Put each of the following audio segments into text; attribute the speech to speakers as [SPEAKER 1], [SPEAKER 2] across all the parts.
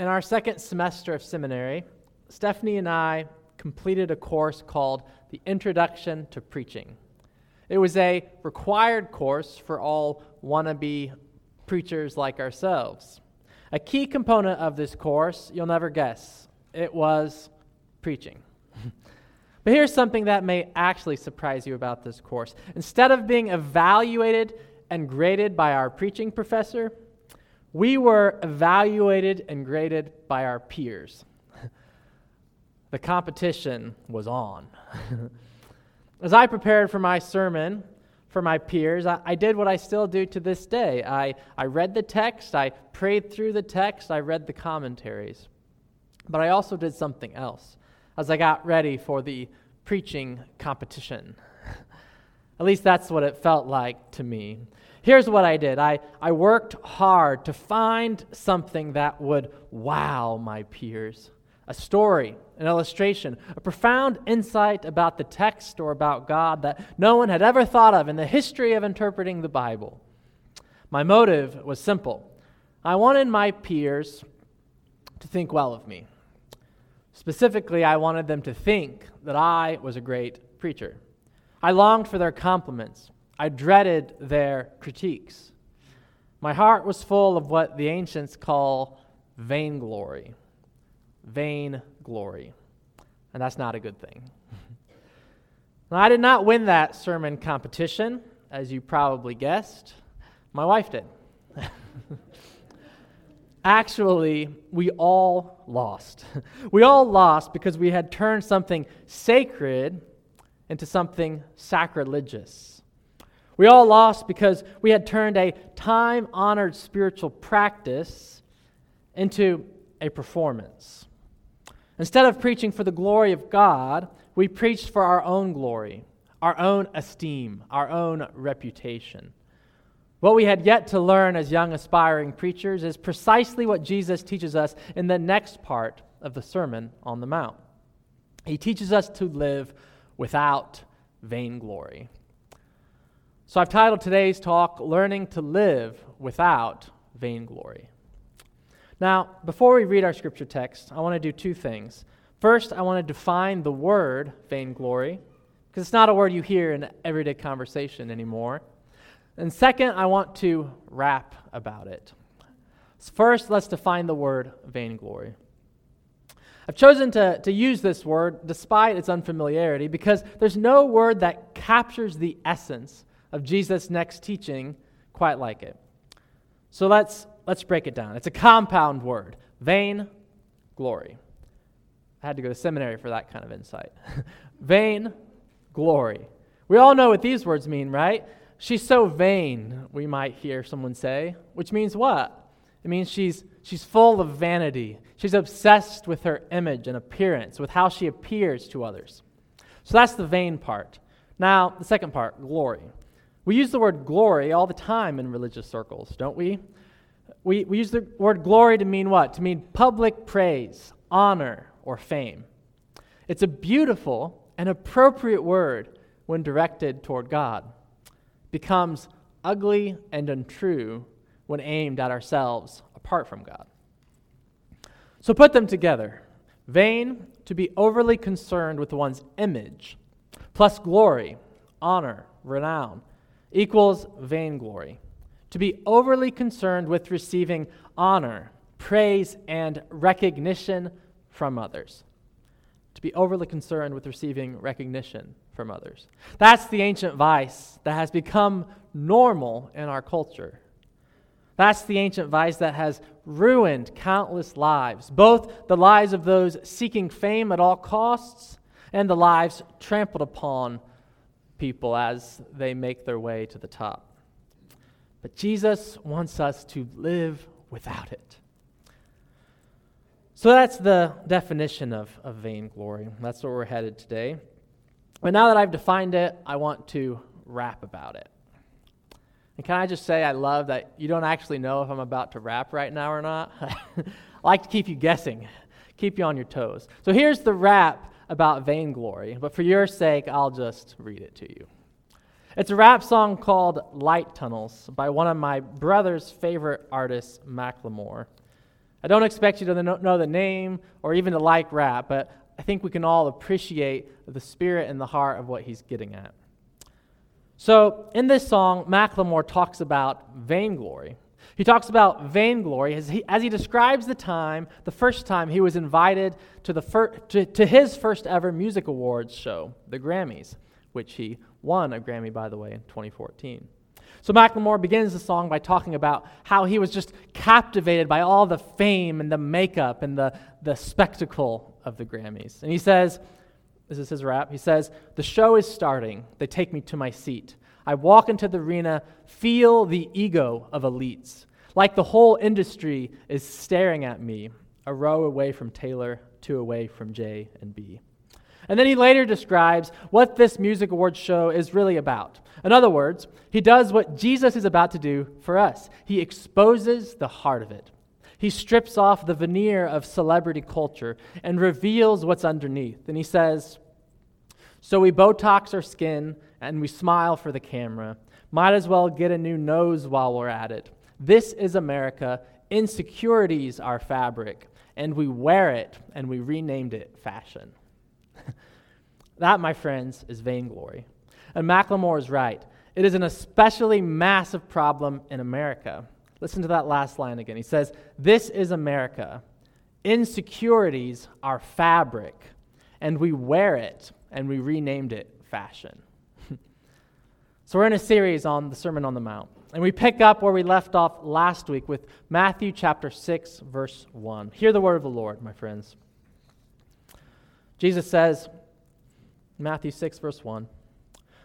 [SPEAKER 1] In our second semester of seminary, Stephanie and I completed a course called The Introduction to Preaching. It was a required course for all wannabe preachers like ourselves. A key component of this course, you'll never guess, it was preaching. but here's something that may actually surprise you about this course. Instead of being evaluated and graded by our preaching professor, we were evaluated and graded by our peers. the competition was on. As I prepared for my sermon for my peers, I, I, did what I still do to this day. I, I read the text, I prayed through the text, I read the commentaries. But I also did something else as I got ready for the preaching competition. At least that's what it felt like to me. Here's what I did I, I worked hard to find something that would wow my peers a story, an illustration, a profound insight about the text or about God that no one had ever thought of in the history of interpreting the Bible. My motive was simple I wanted my peers to think well of me. Specifically, I wanted them to think that I was a great preacher. I longed for their compliments. I dreaded their critiques. My heart was full of what the ancients call vainglory. Vain glory. And that's not a good thing. now, I did not win that sermon competition, as you probably guessed. My wife did. Actually, we all lost. we all lost because we had turned something sacred into something sacrilegious. We all lost because we had turned a time honored spiritual practice into a performance. Instead of preaching for the glory of God, we preached for our own glory, our own esteem, our own reputation. What we had yet to learn as young aspiring preachers is precisely what Jesus teaches us in the next part of the Sermon on the Mount. He teaches us to live without vainglory. So I've titled today's talk, Learning to Live Without Vainglory. Now, before we read our scripture text, I want to do two things. First, I want to define the word vainglory, because it's not a word you hear in everyday conversation anymore. And second, I want to rap about it. First, let's define the word vainglory. I've chosen to, to use this word despite its unfamiliarity because there's no word that captures the essence of Jesus' next teaching quite like it. So let's, let's break it down. It's a compound word vain glory. I had to go to seminary for that kind of insight. vain glory. We all know what these words mean, right? She's so vain, we might hear someone say, which means what? It means she's, she's full of vanity. She's obsessed with her image and appearance, with how she appears to others. So that's the vain part. Now, the second part, glory. We use the word glory all the time in religious circles, don't we? We, we use the word glory to mean what? To mean public praise, honor, or fame. It's a beautiful and appropriate word when directed toward God. It becomes ugly and untrue when aimed at ourselves apart from God. So put them together. Vain, to be overly concerned with one's image, plus glory, honor, renown, equals vainglory. To be overly concerned with receiving honor, praise, and recognition from others. To be overly concerned with receiving recognition from others. That's the ancient vice that has become normal in our culture. That's the ancient vice that has ruined countless lives, both the lives of those seeking fame at all costs and the lives trampled upon people as they make their way to the top. But Jesus wants us to live without it. So that's the definition of, of vainglory. That's where we're headed today. But now that I've defined it, I want to rap about it. And can I just say, I love that you don't actually know if I'm about to rap right now or not. I like to keep you guessing, keep you on your toes. So here's the rap about vainglory, but for your sake, I'll just read it to you. It's a rap song called Light Tunnels by one of my brother's favorite artists, Macklemore. I don't expect you to know the name or even to like rap, but I think we can all appreciate the spirit and the heart of what he's getting at. So, in this song, Macklemore talks about vainglory. He talks about vainglory as he, as he describes the time, the first time he was invited to, the fir- to, to his first ever music awards show, the Grammys, which he won a Grammy, by the way, in 2014. So Macklemore begins the song by talking about how he was just captivated by all the fame and the makeup and the, the spectacle of the Grammys. And he says, this is his rap, he says, The show is starting. They take me to my seat. I walk into the arena, feel the ego of elites. Like the whole industry is staring at me, a row away from Taylor, two away from J and B. And then he later describes what this music awards show is really about. In other words, he does what Jesus is about to do for us he exposes the heart of it. He strips off the veneer of celebrity culture and reveals what's underneath. And he says, So we Botox our skin and we smile for the camera. Might as well get a new nose while we're at it. This is America. Insecurities are fabric. And we wear it and we renamed it fashion. that, my friends, is vainglory. And Macklemore is right. It is an especially massive problem in America. Listen to that last line again. He says, This is America. Insecurities are fabric, and we wear it, and we renamed it fashion. so, we're in a series on the Sermon on the Mount, and we pick up where we left off last week with Matthew chapter 6, verse 1. Hear the word of the Lord, my friends. Jesus says, Matthew 6, verse 1,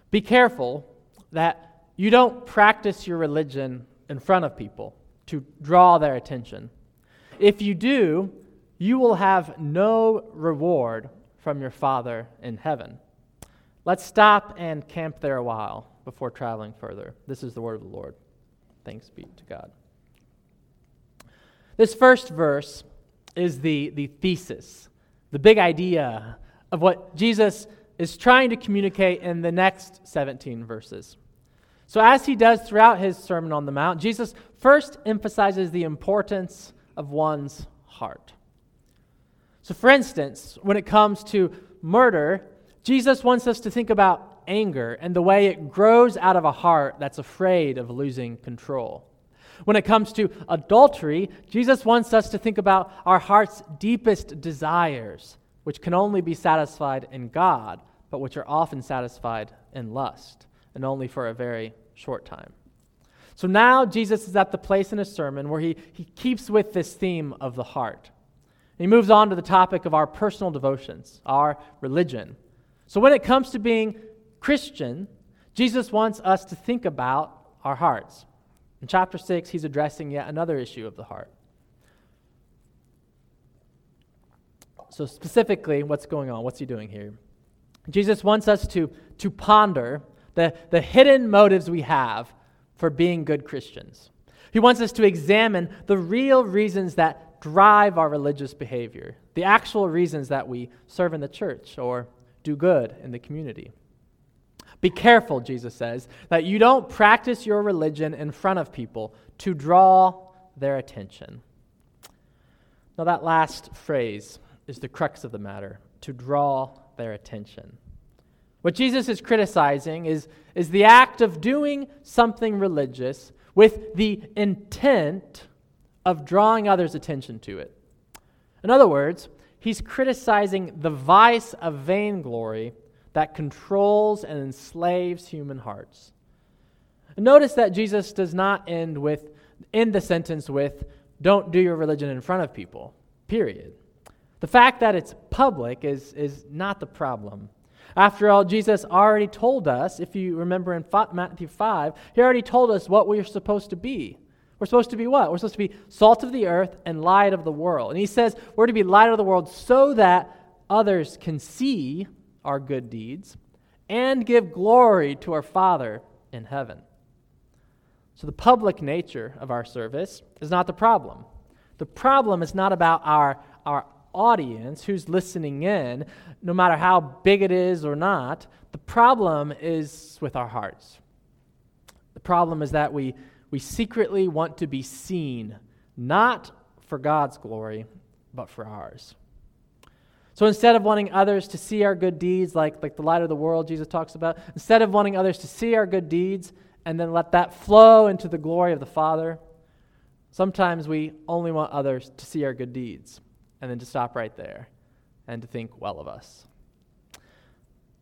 [SPEAKER 1] Be careful that you don't practice your religion in front of people to draw their attention. If you do, you will have no reward from your Father in heaven. Let's stop and camp there a while before traveling further. This is the word of the Lord. Thanks be to God. This first verse is the, the thesis, the big idea of what Jesus is trying to communicate in the next 17 verses. So, as he does throughout his Sermon on the Mount, Jesus first emphasizes the importance of one's heart. So, for instance, when it comes to murder, Jesus wants us to think about anger and the way it grows out of a heart that's afraid of losing control. When it comes to adultery, Jesus wants us to think about our heart's deepest desires, which can only be satisfied in God, but which are often satisfied in lust and only for a very short time. So now Jesus is at the place in his sermon where he, he keeps with this theme of the heart. He moves on to the topic of our personal devotions, our religion. So when it comes to being Christian, Jesus wants us to think about our hearts. In chapter 6, he's addressing yet another issue of the heart. So, specifically, what's going on? What's he doing here? Jesus wants us to, to ponder the, the hidden motives we have for being good Christians. He wants us to examine the real reasons that drive our religious behavior, the actual reasons that we serve in the church or do good in the community. Be careful, Jesus says, that you don't practice your religion in front of people to draw their attention. Now, that last phrase is the crux of the matter to draw their attention. What Jesus is criticizing is, is the act of doing something religious with the intent of drawing others' attention to it. In other words, he's criticizing the vice of vainglory that controls and enslaves human hearts. Notice that Jesus does not end with end the sentence with don't do your religion in front of people. Period. The fact that it's public is, is not the problem. After all, Jesus already told us, if you remember in Matthew 5, he already told us what we are supposed to be. We're supposed to be what? We're supposed to be salt of the earth and light of the world. And he says we're to be light of the world so that others can see our good deeds and give glory to our Father in heaven. So the public nature of our service is not the problem. The problem is not about our, our audience who's listening in, no matter how big it is or not. The problem is with our hearts. The problem is that we, we secretly want to be seen, not for God's glory, but for ours. So instead of wanting others to see our good deeds, like, like the light of the world Jesus talks about, instead of wanting others to see our good deeds and then let that flow into the glory of the Father, sometimes we only want others to see our good deeds and then to stop right there and to think well of us.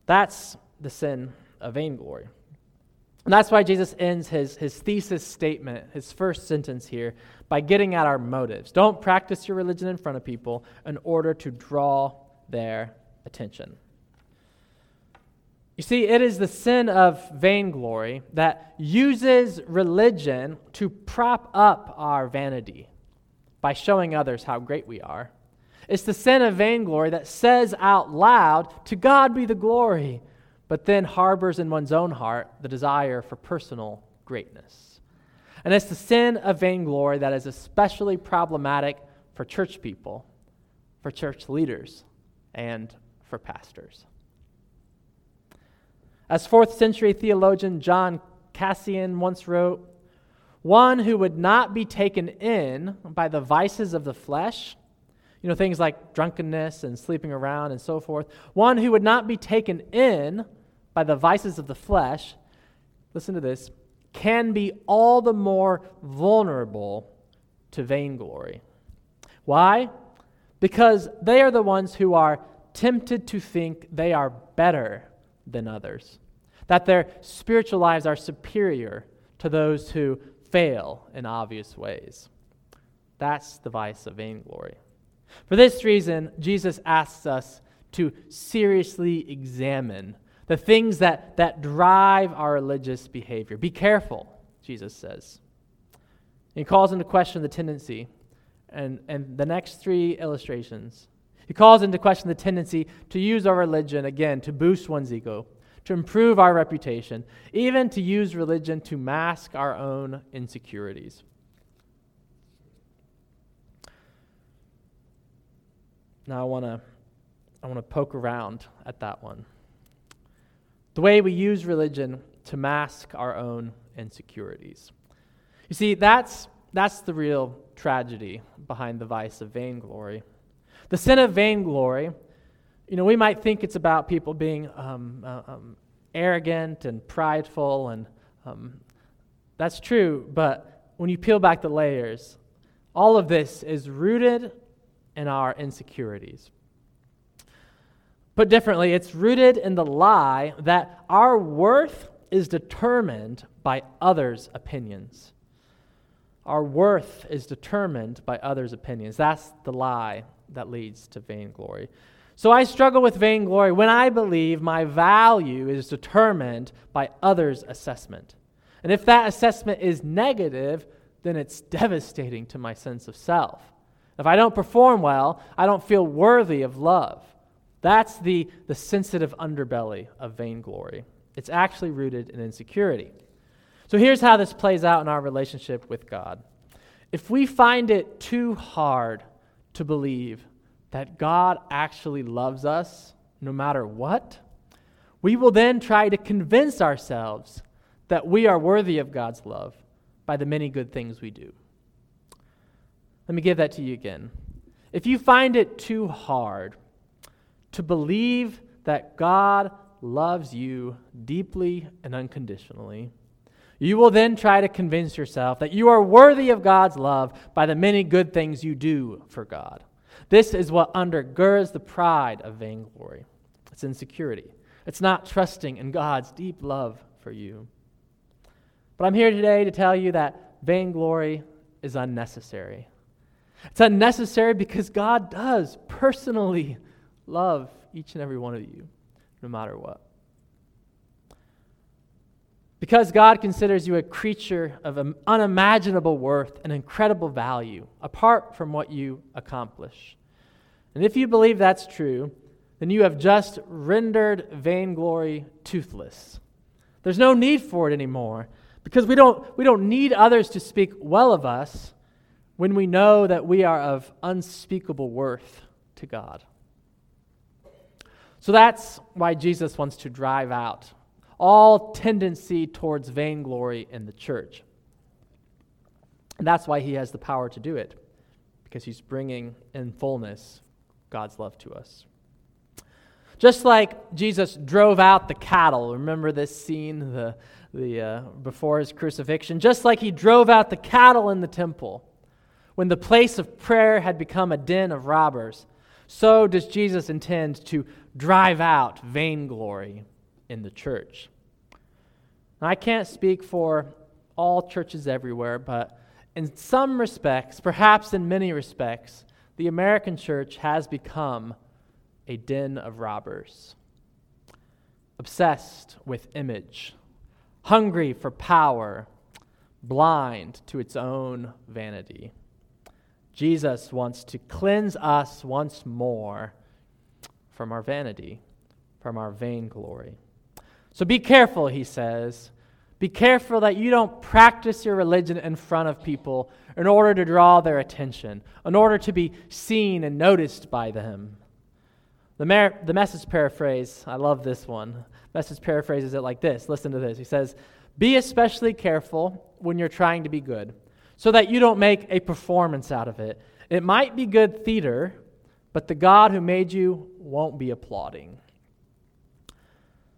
[SPEAKER 1] That's the sin of vainglory. And that's why Jesus ends his, his thesis statement, his first sentence here, by getting at our motives. Don't practice your religion in front of people in order to draw their attention. You see, it is the sin of vainglory that uses religion to prop up our vanity by showing others how great we are. It's the sin of vainglory that says out loud, To God be the glory, but then harbors in one's own heart the desire for personal greatness. And it's the sin of vainglory that is especially problematic for church people, for church leaders, and for pastors. As fourth century theologian John Cassian once wrote, one who would not be taken in by the vices of the flesh, you know, things like drunkenness and sleeping around and so forth, one who would not be taken in by the vices of the flesh, listen to this, can be all the more vulnerable to vainglory. Why? Because they are the ones who are tempted to think they are better than others, that their spiritual lives are superior to those who fail in obvious ways. That's the vice of vainglory. For this reason, Jesus asks us to seriously examine the things that, that drive our religious behavior. Be careful, Jesus says. He calls into question the tendency, and, and the next three illustrations. He calls into question the tendency to use our religion, again, to boost one's ego, to improve our reputation, even to use religion to mask our own insecurities. Now I want to I want to poke around at that one. The way we use religion to mask our own insecurities. You see, that's, that's the real tragedy behind the vice of vainglory. The sin of vainglory, you know, we might think it's about people being um, uh, um, arrogant and prideful, and um, that's true, but when you peel back the layers, all of this is rooted in our insecurities. Put differently, it's rooted in the lie that our worth is determined by others' opinions. Our worth is determined by others' opinions. That's the lie that leads to vainglory. So I struggle with vainglory when I believe my value is determined by others' assessment. And if that assessment is negative, then it's devastating to my sense of self. If I don't perform well, I don't feel worthy of love. That's the, the sensitive underbelly of vainglory. It's actually rooted in insecurity. So here's how this plays out in our relationship with God. If we find it too hard to believe that God actually loves us no matter what, we will then try to convince ourselves that we are worthy of God's love by the many good things we do. Let me give that to you again. If you find it too hard to believe that God loves you deeply and unconditionally, you will then try to convince yourself that you are worthy of God's love by the many good things you do for God. This is what undergirds the pride of vainglory. It's insecurity. It's not trusting in God's deep love for you. But I'm here today to tell you that vainglory is unnecessary. It's unnecessary because God does personally love each and every one of you, no matter what. Because God considers you a creature of unimaginable worth and incredible value, apart from what you accomplish. And if you believe that's true, then you have just rendered vainglory toothless. There's no need for it anymore because we don't, we don't need others to speak well of us when we know that we are of unspeakable worth to God. So that's why Jesus wants to drive out all tendency towards vainglory in the church. And that's why he has the power to do it, because he's bringing in fullness God's love to us. Just like Jesus drove out the cattle, remember this scene the, the, uh, before his crucifixion? Just like he drove out the cattle in the temple when the place of prayer had become a den of robbers, so does Jesus intend to drive out vainglory in the church. Now, I can't speak for all churches everywhere, but in some respects, perhaps in many respects, the American church has become a den of robbers, obsessed with image, hungry for power, blind to its own vanity. Jesus wants to cleanse us once more from our vanity, from our vainglory. So be careful, he says. Be careful that you don't practice your religion in front of people in order to draw their attention, in order to be seen and noticed by them. The, mer- the message paraphrase, I love this one. Message paraphrases it like this. Listen to this. He says, Be especially careful when you're trying to be good, so that you don't make a performance out of it. It might be good theater, but the God who made you won't be applauding.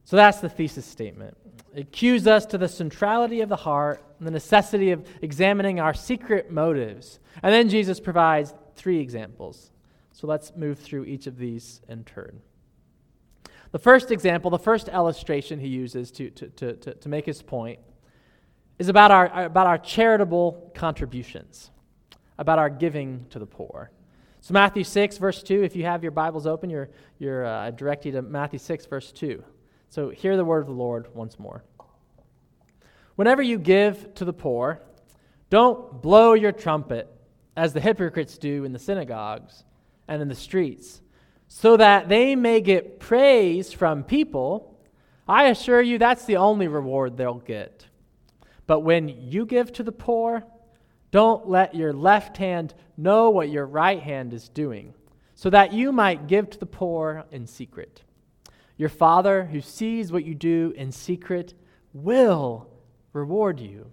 [SPEAKER 1] So that's the thesis statement. It cues us to the centrality of the heart and the necessity of examining our secret motives. And then Jesus provides three examples so let's move through each of these in turn. The first example, the first illustration he uses to, to, to, to, to make his point, is about our, about our charitable contributions, about our giving to the poor. So, Matthew 6, verse 2, if you have your Bibles open, you're, you're uh, directed to Matthew 6, verse 2. So, hear the word of the Lord once more. Whenever you give to the poor, don't blow your trumpet as the hypocrites do in the synagogues and in the streets, so that they may get praise from people, I assure you that's the only reward they'll get. But when you give to the poor, don't let your left hand know what your right hand is doing, so that you might give to the poor in secret. Your Father, who sees what you do in secret, will reward you.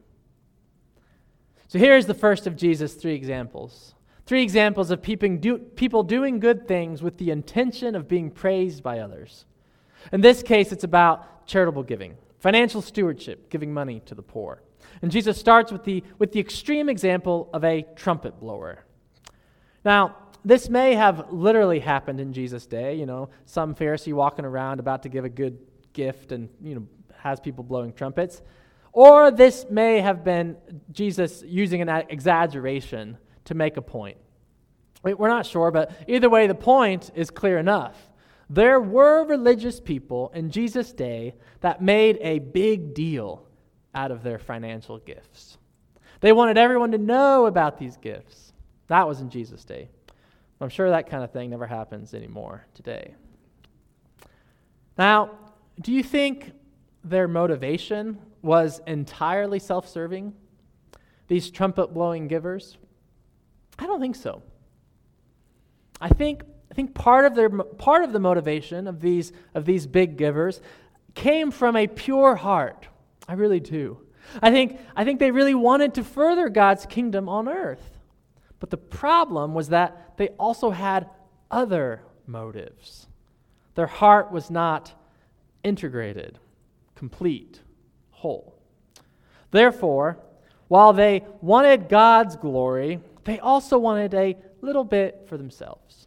[SPEAKER 1] So here's the first of Jesus' three examples Three examples of people doing good things with the intention of being praised by others. In this case, it's about charitable giving, financial stewardship, giving money to the poor. And Jesus starts with the, with the extreme example of a trumpet blower. Now, this may have literally happened in Jesus' day. You know, some Pharisee walking around about to give a good gift and, you know, has people blowing trumpets. Or this may have been Jesus using an exaggeration to make a point. We're not sure, but either way, the point is clear enough. There were religious people in Jesus' day that made a big deal out of their financial gifts. They wanted everyone to know about these gifts. That was in Jesus' day. I'm sure that kind of thing never happens anymore today. Now, do you think their motivation was entirely self serving? These trumpet blowing givers? I don't think so. I think, I think part, of their, part of the motivation of these, of these big givers came from a pure heart. I really do. I think, I think they really wanted to further God's kingdom on earth. But the problem was that they also had other motives. Their heart was not integrated, complete, whole. Therefore, while they wanted God's glory, they also wanted a little bit for themselves.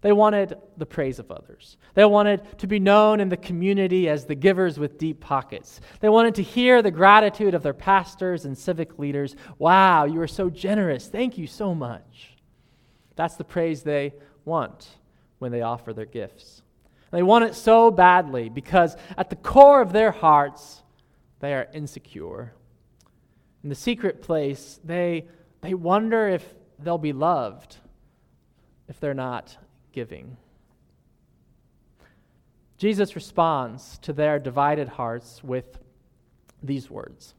[SPEAKER 1] They wanted the praise of others. They wanted to be known in the community as the givers with deep pockets. They wanted to hear the gratitude of their pastors and civic leaders. Wow, you are so generous. Thank you so much. That's the praise they want when they offer their gifts. And they want it so badly because at the core of their hearts, they are insecure. In the secret place, they they wonder if they'll be loved if they're not giving. Jesus responds to their divided hearts with these words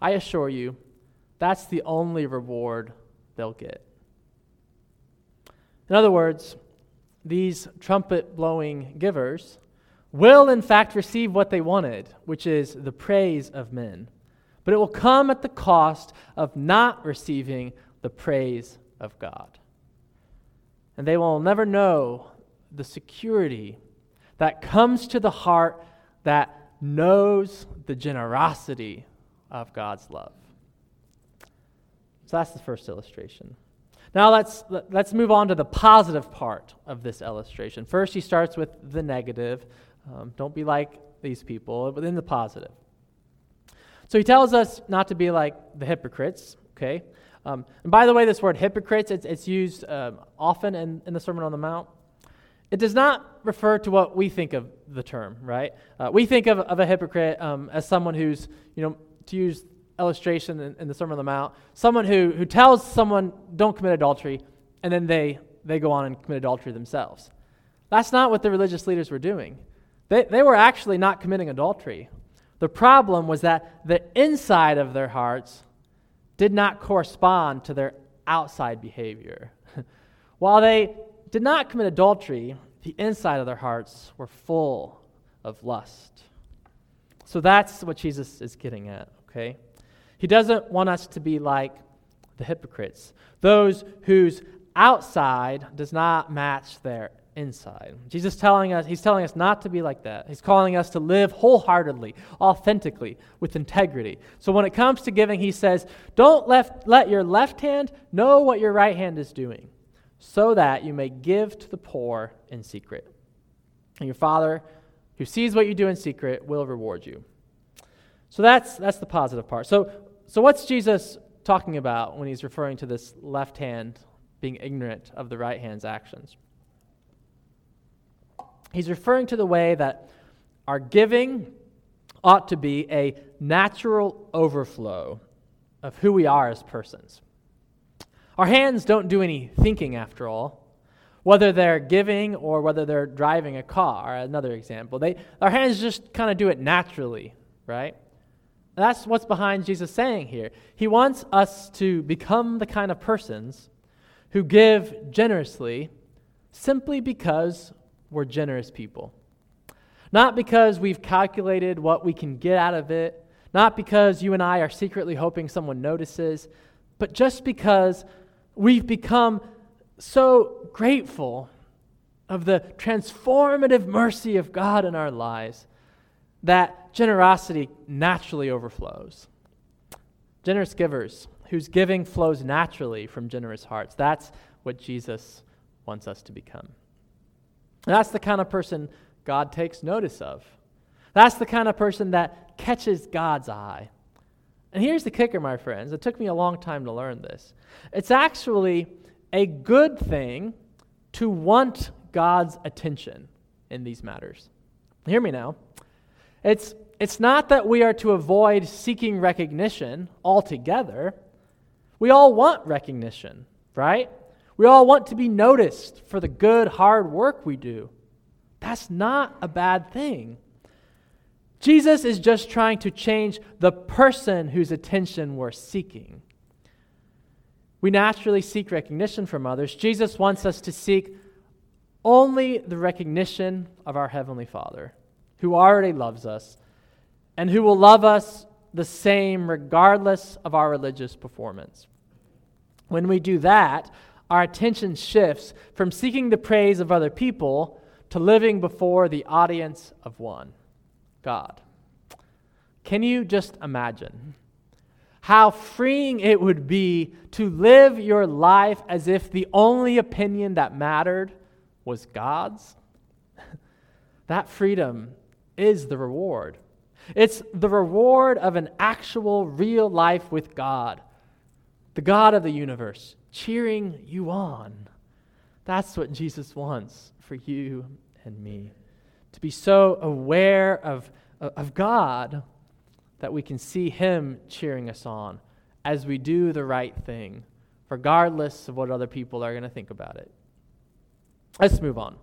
[SPEAKER 1] I assure you, that's the only reward they'll get. In other words, these trumpet blowing givers will, in fact, receive what they wanted, which is the praise of men but it will come at the cost of not receiving the praise of God. and they will never know the security that comes to the heart that knows the generosity of God's love. So that's the first illustration. Now let's let's move on to the positive part of this illustration. First, he starts with the negative. Um, don't be like these people, but then the positive. So he tells us not to be like the hypocrites. Okay. Um, and by the way, this word hypocrites it's, it's used um, often in, in the Sermon on the Mount. It does not refer to what we think of the term, right? Uh, we think of, of a hypocrite um, as someone who's, you know, to use illustration in, in, the Sermon on the Mount, someone who, who tells someone, don't commit adultery, and then they, they go on and commit adultery themselves. That's not what the religious leaders were doing. They, they were actually not committing adultery. The problem was that the inside of their hearts did not correspond to their outside behavior. While they did not commit adultery, the inside of their hearts were full of lust. So that's what Jesus is getting at, okay? He doesn't want us to be like the hypocrites, those whose outside does not match their inside. Jesus telling us, he's telling us not to be like that. He's calling us to live wholeheartedly, authentically, with integrity. So when it comes to giving, he says, don't left, let your left hand know what your right hand is doing, so that you may give to the poor in secret. And your Father, who sees what you do in secret, will reward you. So that's, that's the positive part. So so, what's Jesus talking about when he's referring to this left hand being ignorant of the right hand's actions? He's referring to the way that our giving ought to be a natural overflow of who we are as persons. Our hands don't do any thinking, after all. Whether they're giving or whether they're driving a car, another example. They, our hands just kind of do it naturally, right? That's what's behind Jesus saying here. He wants us to become the kind of persons who give generously simply because we're generous people. Not because we've calculated what we can get out of it, not because you and I are secretly hoping someone notices, but just because we've become so grateful of the transformative mercy of God in our lives that generosity naturally overflows. Generous givers whose giving flows naturally from generous hearts. That's what Jesus wants us to become. And that's the kind of person God takes notice of. That's the kind of person that catches God's eye. And here's the kicker, my friends. It took me a long time to learn this. It's actually a good thing to want God's attention in these matters. Hear me now. It's, it's not that we are to avoid seeking recognition altogether. We all want recognition, right? We all want to be noticed for the good, hard work we do. That's not a bad thing. Jesus is just trying to change the person whose attention we're seeking. We naturally seek recognition from others. Jesus wants us to seek only the recognition of our Heavenly Father who already loves us and who will love us the same regardless of our religious performance. When we do that, our attention shifts from seeking the praise of other people to living before the audience of one God. Can you just imagine how freeing it would be to live your life as if the only opinion that mattered was God's? that freedom is the reward. It's the reward of an actual, real life with God, the God of the universe, cheering you on. That's what Jesus wants for you and me. To be so aware of, of God that we can see Him cheering us on as we do the right thing, regardless of what other people are going to think about it. Let's move on.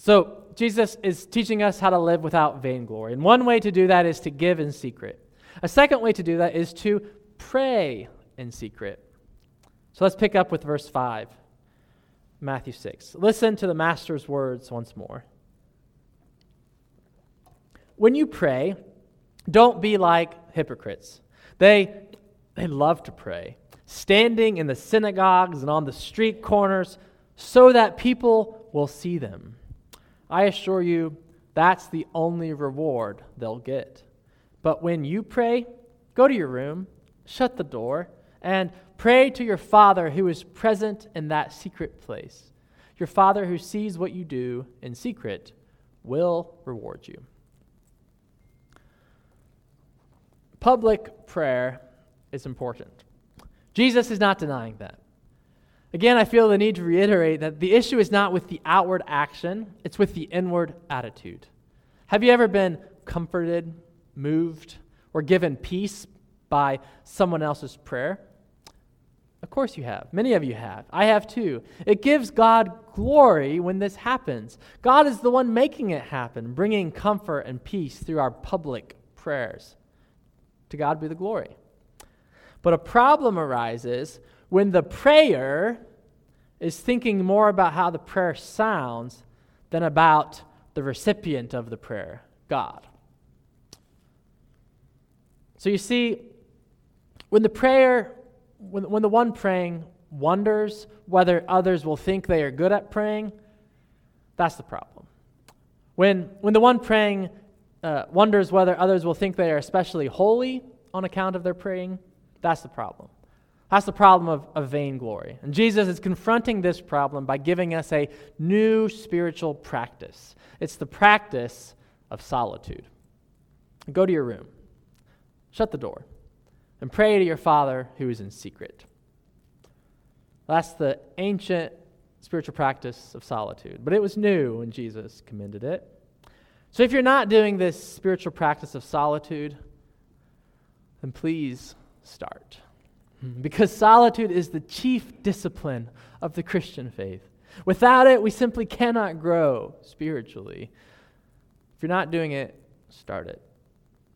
[SPEAKER 1] So, Jesus is teaching us how to live without vainglory. And one way to do that is to give in secret. A second way to do that is to pray in secret. So let's pick up with verse 5, Matthew 6. Listen to the Master's words once more. When you pray, don't be like hypocrites. They, they love to pray, standing in the synagogues and on the street corners so that people will see them. I assure you, that's the only reward they'll get. But when you pray, go to your room, shut the door, and pray to your Father who is present in that secret place. Your Father who sees what you do in secret will reward you. Public prayer is important. Jesus is not denying that. Again, I feel the need to reiterate that the issue is not with the outward action, it's with the inward attitude. Have you ever been comforted, moved, or given peace by someone else's prayer? Of course you have. Many of you have. I have too. It gives God glory when this happens. God is the one making it happen, bringing comfort and peace through our public prayers. To God be the glory. But a problem arises when the prayer is thinking more about how the prayer sounds than about the recipient of the prayer, God. So you see, when the prayer, when, when the one praying wonders whether others will think they are good at praying, that's the problem. When, when the one praying uh, wonders whether others will think they are especially holy on account of their praying, that's the problem. That's the problem of, of vainglory. And Jesus is confronting this problem by giving us a new spiritual practice. It's the practice of solitude. Go to your room, shut the door, and pray to your Father who is in secret. That's the ancient spiritual practice of solitude, but it was new when Jesus commended it. So if you're not doing this spiritual practice of solitude, then please start. Hmm. Because solitude is the chief discipline of the Christian faith. Without it, we simply cannot grow spiritually. If you're not doing it, start it.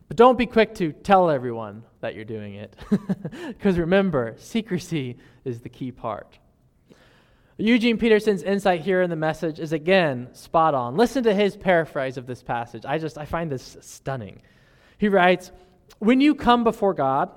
[SPEAKER 1] But don't be quick to tell everyone that you're doing it. Because remember, secrecy is the key part. Eugene Peterson's insight here in the message is again spot on. Listen to his paraphrase of this passage. I just I find this stunning. He writes, "When you come before God,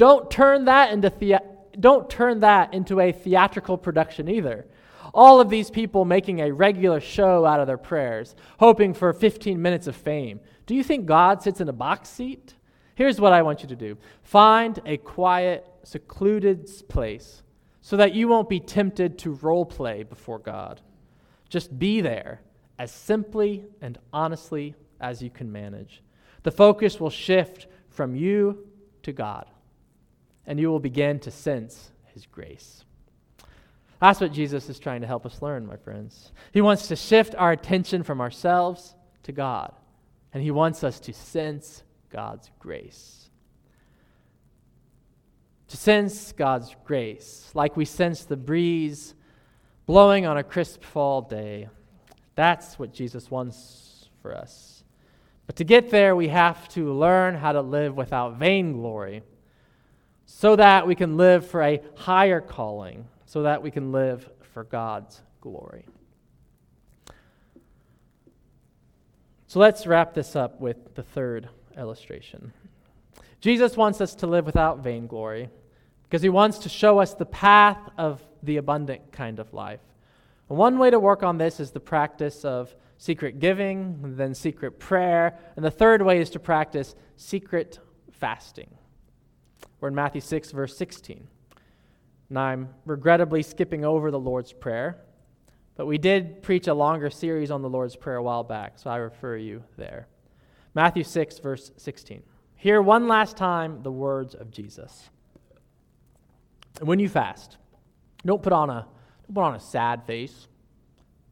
[SPEAKER 1] don't turn that into the- don't turn that into a theatrical production either. All of these people making a regular show out of their prayers, hoping for 15 minutes of fame. Do you think God sits in a box seat? Here's what I want you to do find a quiet, secluded place so that you won't be tempted to role play before God. Just be there as simply and honestly as you can manage. The focus will shift from you to God and you will begin to sense his grace. That's what Jesus is trying to help us learn, my friends. He wants to shift our attention from ourselves to God, and he wants us to sense God's grace. To sense God's grace, like we sense the breeze blowing on a crisp fall day. That's what Jesus wants for us. But to get there, we have to learn how to live without vainglory so that we can live for a higher calling, so that we can live for God's glory. So let's wrap this up with the third illustration. Jesus wants us to live without vainglory because he wants to show us the path of the abundant kind of life. And one way to work on this is the practice of secret giving, then secret prayer, and the third way is to practice secret fasting. We're in Matthew 6, verse 16. Now, I'm regrettably skipping over the Lord's Prayer, but we did preach a longer series on the Lord's Prayer a while back, so I refer you there. Matthew 6, verse 16. Hear one last time the words of Jesus. And when you fast, don't put on a, don't put on a sad face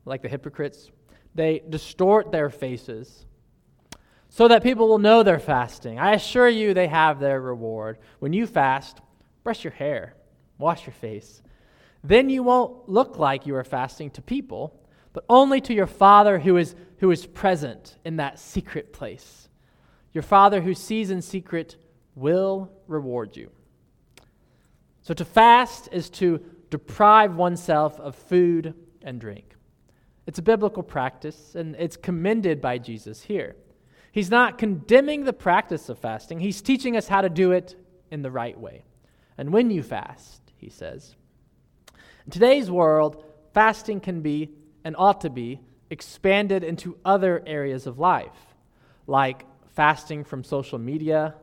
[SPEAKER 1] like the hypocrites. They distort their faces so that people will know they're fasting. I assure you they have their reward. When you fast, brush your hair, wash your face. Then you won't look like you are fasting to people, but only to your Father who is, who is present in that secret place. Your Father who sees in secret will reward you. So to fast is to deprive oneself of food and drink. It's a biblical practice, and it's commended by Jesus here. He's not condemning the practice of fasting, he's teaching us how to do it in the right way. And when you fast, he says, in today's world, fasting can be and ought to be expanded into other areas of life, like fasting from social media,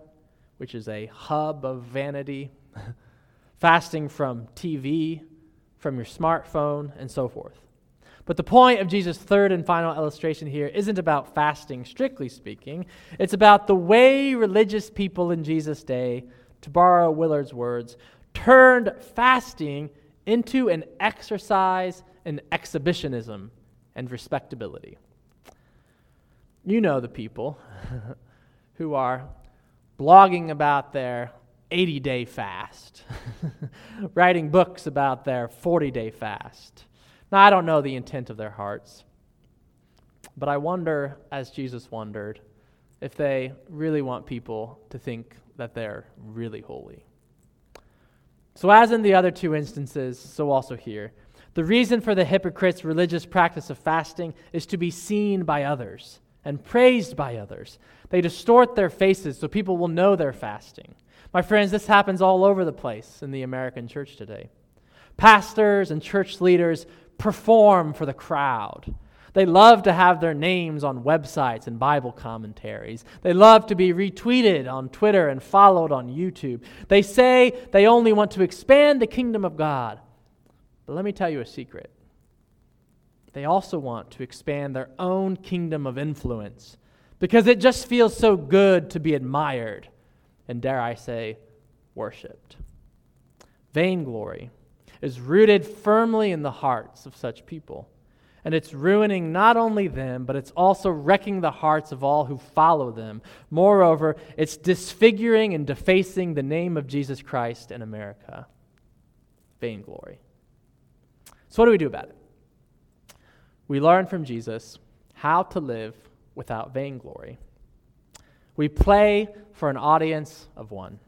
[SPEAKER 1] which is a hub of vanity, fasting from TV, from your smartphone, and so forth. But the point of Jesus' third and final illustration here isn't about fasting, strictly speaking. It's about the way religious people in Jesus' day, to borrow Willard's words, turned fasting into an exercise in exhibitionism and respectability. You know the people who are blogging about their 80 day fast, writing books about their 40 day fast now, I don't know the intent of their hearts, but I wonder, as Jesus wondered, if they really want people to think that they're really holy. So, as in the other two instances, so also here. The reason for the hypocrites' religious practice of fasting is to be seen by others and praised by others. They distort their faces so people will know they're fasting. My friends, this happens all over the place in the American church today. Pastors and church leaders perform for the crowd. They love to have their names on websites and Bible commentaries. They love to be retweeted on Twitter and followed on YouTube. They say they only want to expand the kingdom of God. But let me tell you a secret. They also want to expand their own kingdom of influence because it just feels so good to be admired and, dare I say, worshiped. Vainglory is rooted firmly in the hearts of such people. And it's ruining not only them, but it's also wrecking the hearts of all who follow them. Moreover, it's disfiguring and defacing the name of Jesus Christ in America. Vainglory. So, what do we do about it? We learn from Jesus how to live without vainglory. We play for an audience of one.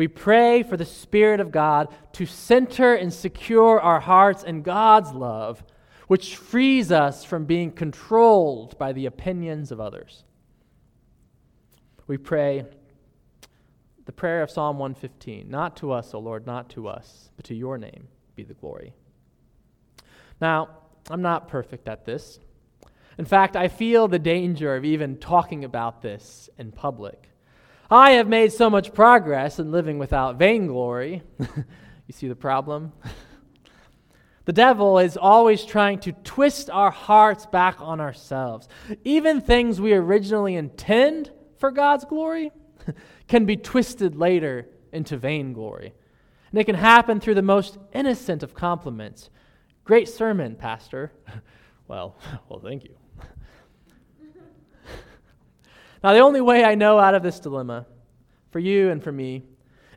[SPEAKER 1] We pray for the Spirit of God to center and secure our hearts in God's love, which frees us from being controlled by the opinions of others. We pray the prayer of Psalm 115 Not to us, O Lord, not to us, but to your name be the glory. Now, I'm not perfect at this. In fact, I feel the danger of even talking about this in public. I have made so much progress in living without vainglory. you see the problem? the devil is always trying to twist our hearts back on ourselves. Even things we originally intend for God's glory can be twisted later into vainglory. And it can happen through the most innocent of compliments. Great sermon, Pastor. well, well, thank you. Now, the only way I know out of this dilemma, for you and for me,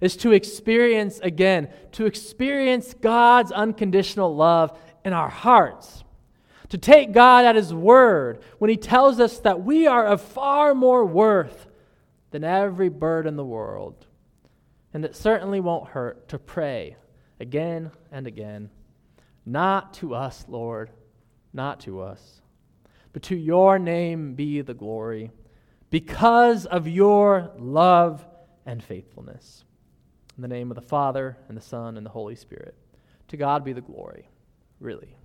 [SPEAKER 1] is to experience again, to experience God's unconditional love in our hearts. To take God at His word when He tells us that we are of far more worth than every bird in the world. And it certainly won't hurt to pray again and again, not to us, Lord, not to us, but to your name be the glory because of your love and faithfulness. In the name of the Father, and the Son, and the Holy Spirit. To God be the glory, really.